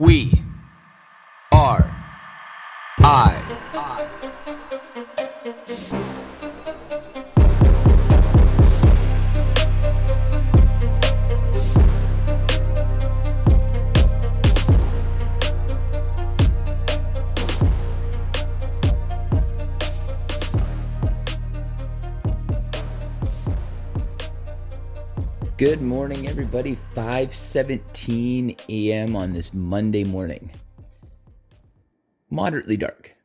We are I. Good morning, everybody. 5:17 a.m. on this Monday morning. Moderately dark.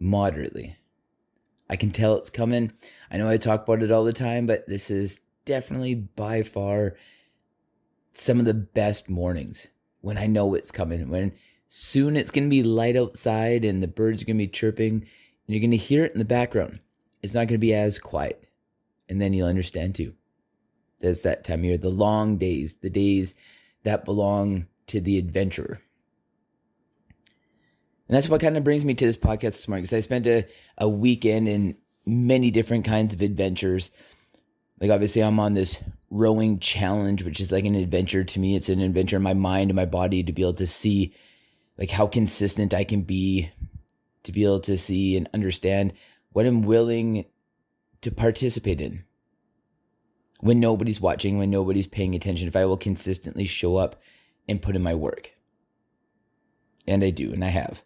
Moderately. I can tell it's coming. I know I talk about it all the time, but this is definitely by far some of the best mornings when I know it's coming. When soon it's going to be light outside and the birds are going to be chirping and you're going to hear it in the background. It's not going to be as quiet. And then you'll understand too. There's that time of year, the long days, the days that belong to the adventurer. And that's what kind of brings me to this podcast this morning because I spent a, a weekend in many different kinds of adventures. Like, obviously, I'm on this rowing challenge, which is like an adventure to me. It's an adventure in my mind and my body to be able to see like how consistent I can be, to be able to see and understand what I'm willing to participate in when nobody's watching, when nobody's paying attention, if I will consistently show up and put in my work. And I do, and I have.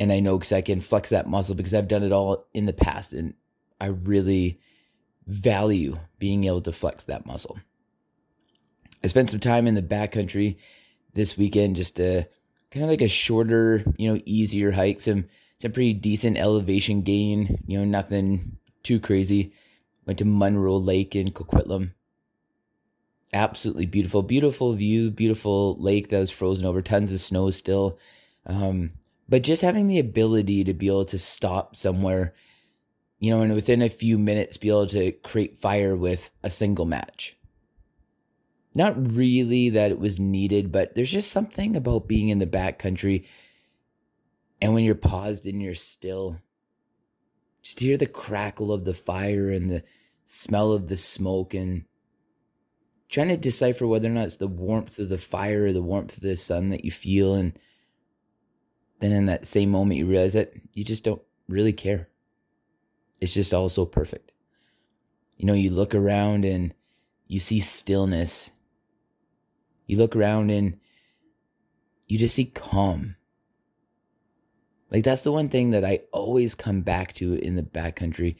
And I know because I can flex that muscle because I've done it all in the past. And I really value being able to flex that muscle. I spent some time in the backcountry this weekend, just a kind of like a shorter, you know, easier hike, some some pretty decent elevation gain, you know, nothing too crazy. Went to Munro Lake in Coquitlam. Absolutely beautiful, beautiful view, beautiful lake that was frozen over, tons of snow still. Um, but just having the ability to be able to stop somewhere, you know, and within a few minutes be able to create fire with a single match. Not really that it was needed, but there's just something about being in the backcountry and when you're paused and you're still just hear the crackle of the fire and the smell of the smoke and trying to decipher whether or not it's the warmth of the fire or the warmth of the sun that you feel. And then in that same moment you realize that you just don't really care. It's just all so perfect. You know you look around and you see stillness. You look around and you just see calm like that's the one thing that I always come back to in the backcountry.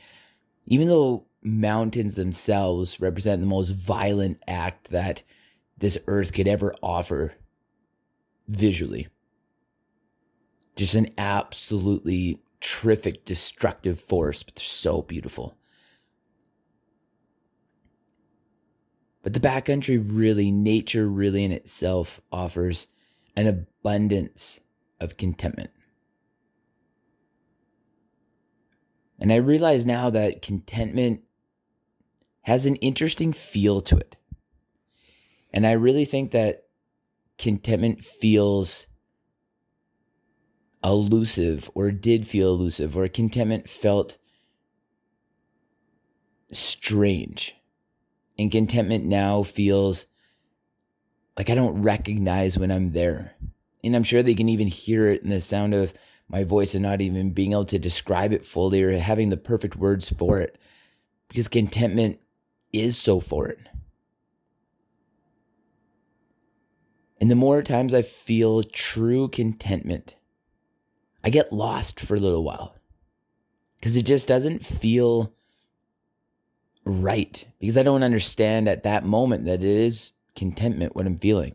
Even though mountains themselves represent the most violent act that this earth could ever offer visually. Just an absolutely terrific, destructive force, but they're so beautiful. But the backcountry really, nature really in itself offers an abundance of contentment. And I realize now that contentment has an interesting feel to it. And I really think that contentment feels elusive or did feel elusive or contentment felt strange. And contentment now feels like I don't recognize when I'm there. And I'm sure they can even hear it in the sound of my voice and not even being able to describe it fully or having the perfect words for it because contentment is so foreign. And the more times I feel true contentment, I get lost for a little while because it just doesn't feel right because I don't understand at that moment that it is contentment what I'm feeling.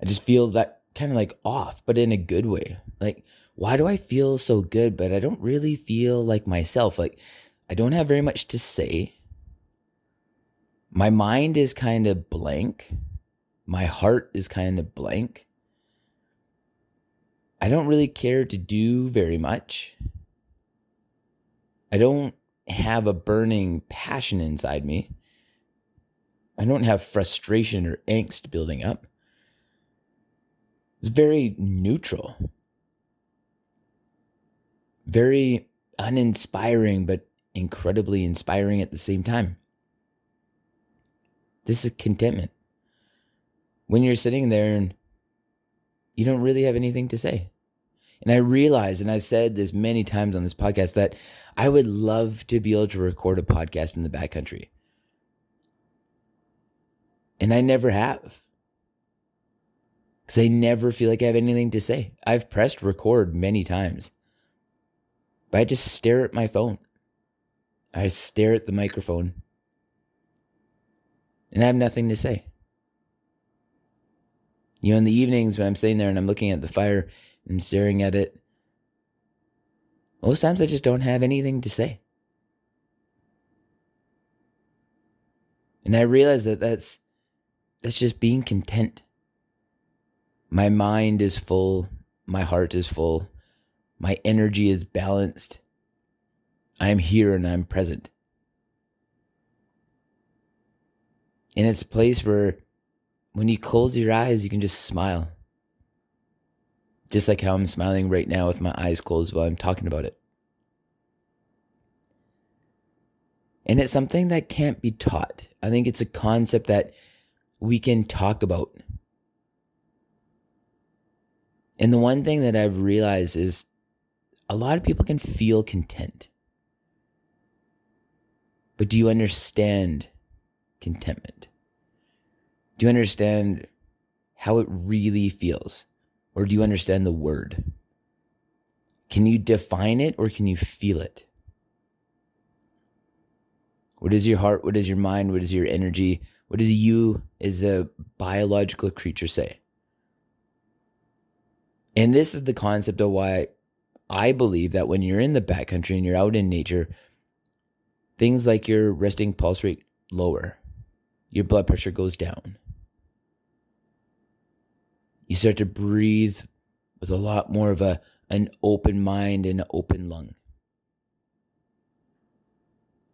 I just feel that kind of like off, but in a good way. Like, why do I feel so good, but I don't really feel like myself? Like, I don't have very much to say. My mind is kind of blank. My heart is kind of blank. I don't really care to do very much. I don't have a burning passion inside me. I don't have frustration or angst building up. It's very neutral, very uninspiring, but incredibly inspiring at the same time. This is contentment. when you're sitting there and you don't really have anything to say. And I realize, and I've said this many times on this podcast, that I would love to be able to record a podcast in the backcountry. And I never have. Because I never feel like I have anything to say. I've pressed record many times, but I just stare at my phone. I stare at the microphone and I have nothing to say. You know, in the evenings when I'm sitting there and I'm looking at the fire and staring at it, most times I just don't have anything to say. And I realize that that's that's just being content. My mind is full, my heart is full, my energy is balanced. I am here and I'm present. And it's a place where when you close your eyes, you can just smile. Just like how I'm smiling right now with my eyes closed while I'm talking about it. And it's something that can't be taught. I think it's a concept that we can talk about. And the one thing that I've realized is a lot of people can feel content. But do you understand contentment? Do you understand how it really feels? Or do you understand the word? Can you define it or can you feel it? What is your heart? What is your mind? What is your energy? What does you as a biological creature say? And this is the concept of why I believe that when you're in the backcountry and you're out in nature, things like your resting pulse rate lower, your blood pressure goes down. You start to breathe with a lot more of a an open mind and an open lung.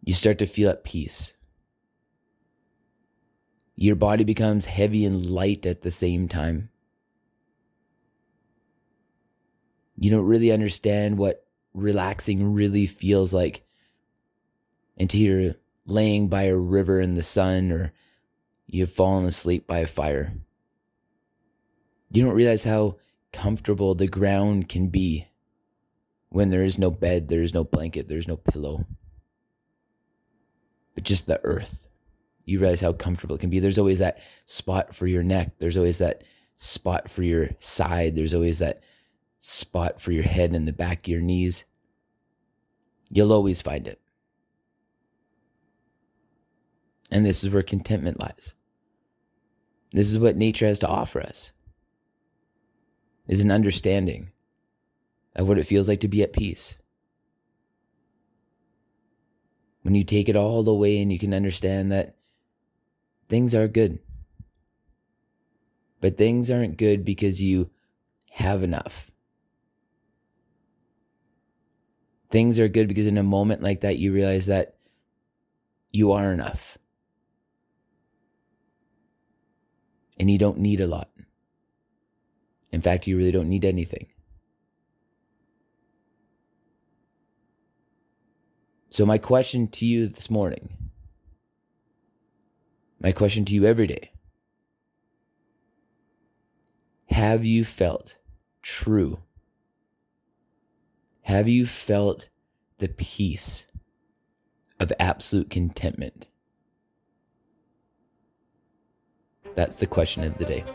You start to feel at peace. Your body becomes heavy and light at the same time. You don't really understand what relaxing really feels like until you're laying by a river in the sun or you've fallen asleep by a fire. You don't realize how comfortable the ground can be when there is no bed, there is no blanket, there's no pillow, but just the earth. You realize how comfortable it can be. There's always that spot for your neck, there's always that spot for your side, there's always that spot for your head and the back of your knees. You'll always find it. And this is where contentment lies. This is what nature has to offer us. Is an understanding of what it feels like to be at peace. When you take it all the way and you can understand that things are good. But things aren't good because you have enough. Things are good because in a moment like that, you realize that you are enough. And you don't need a lot. In fact, you really don't need anything. So, my question to you this morning, my question to you every day have you felt true? Have you felt the peace of absolute contentment? That's the question of the day.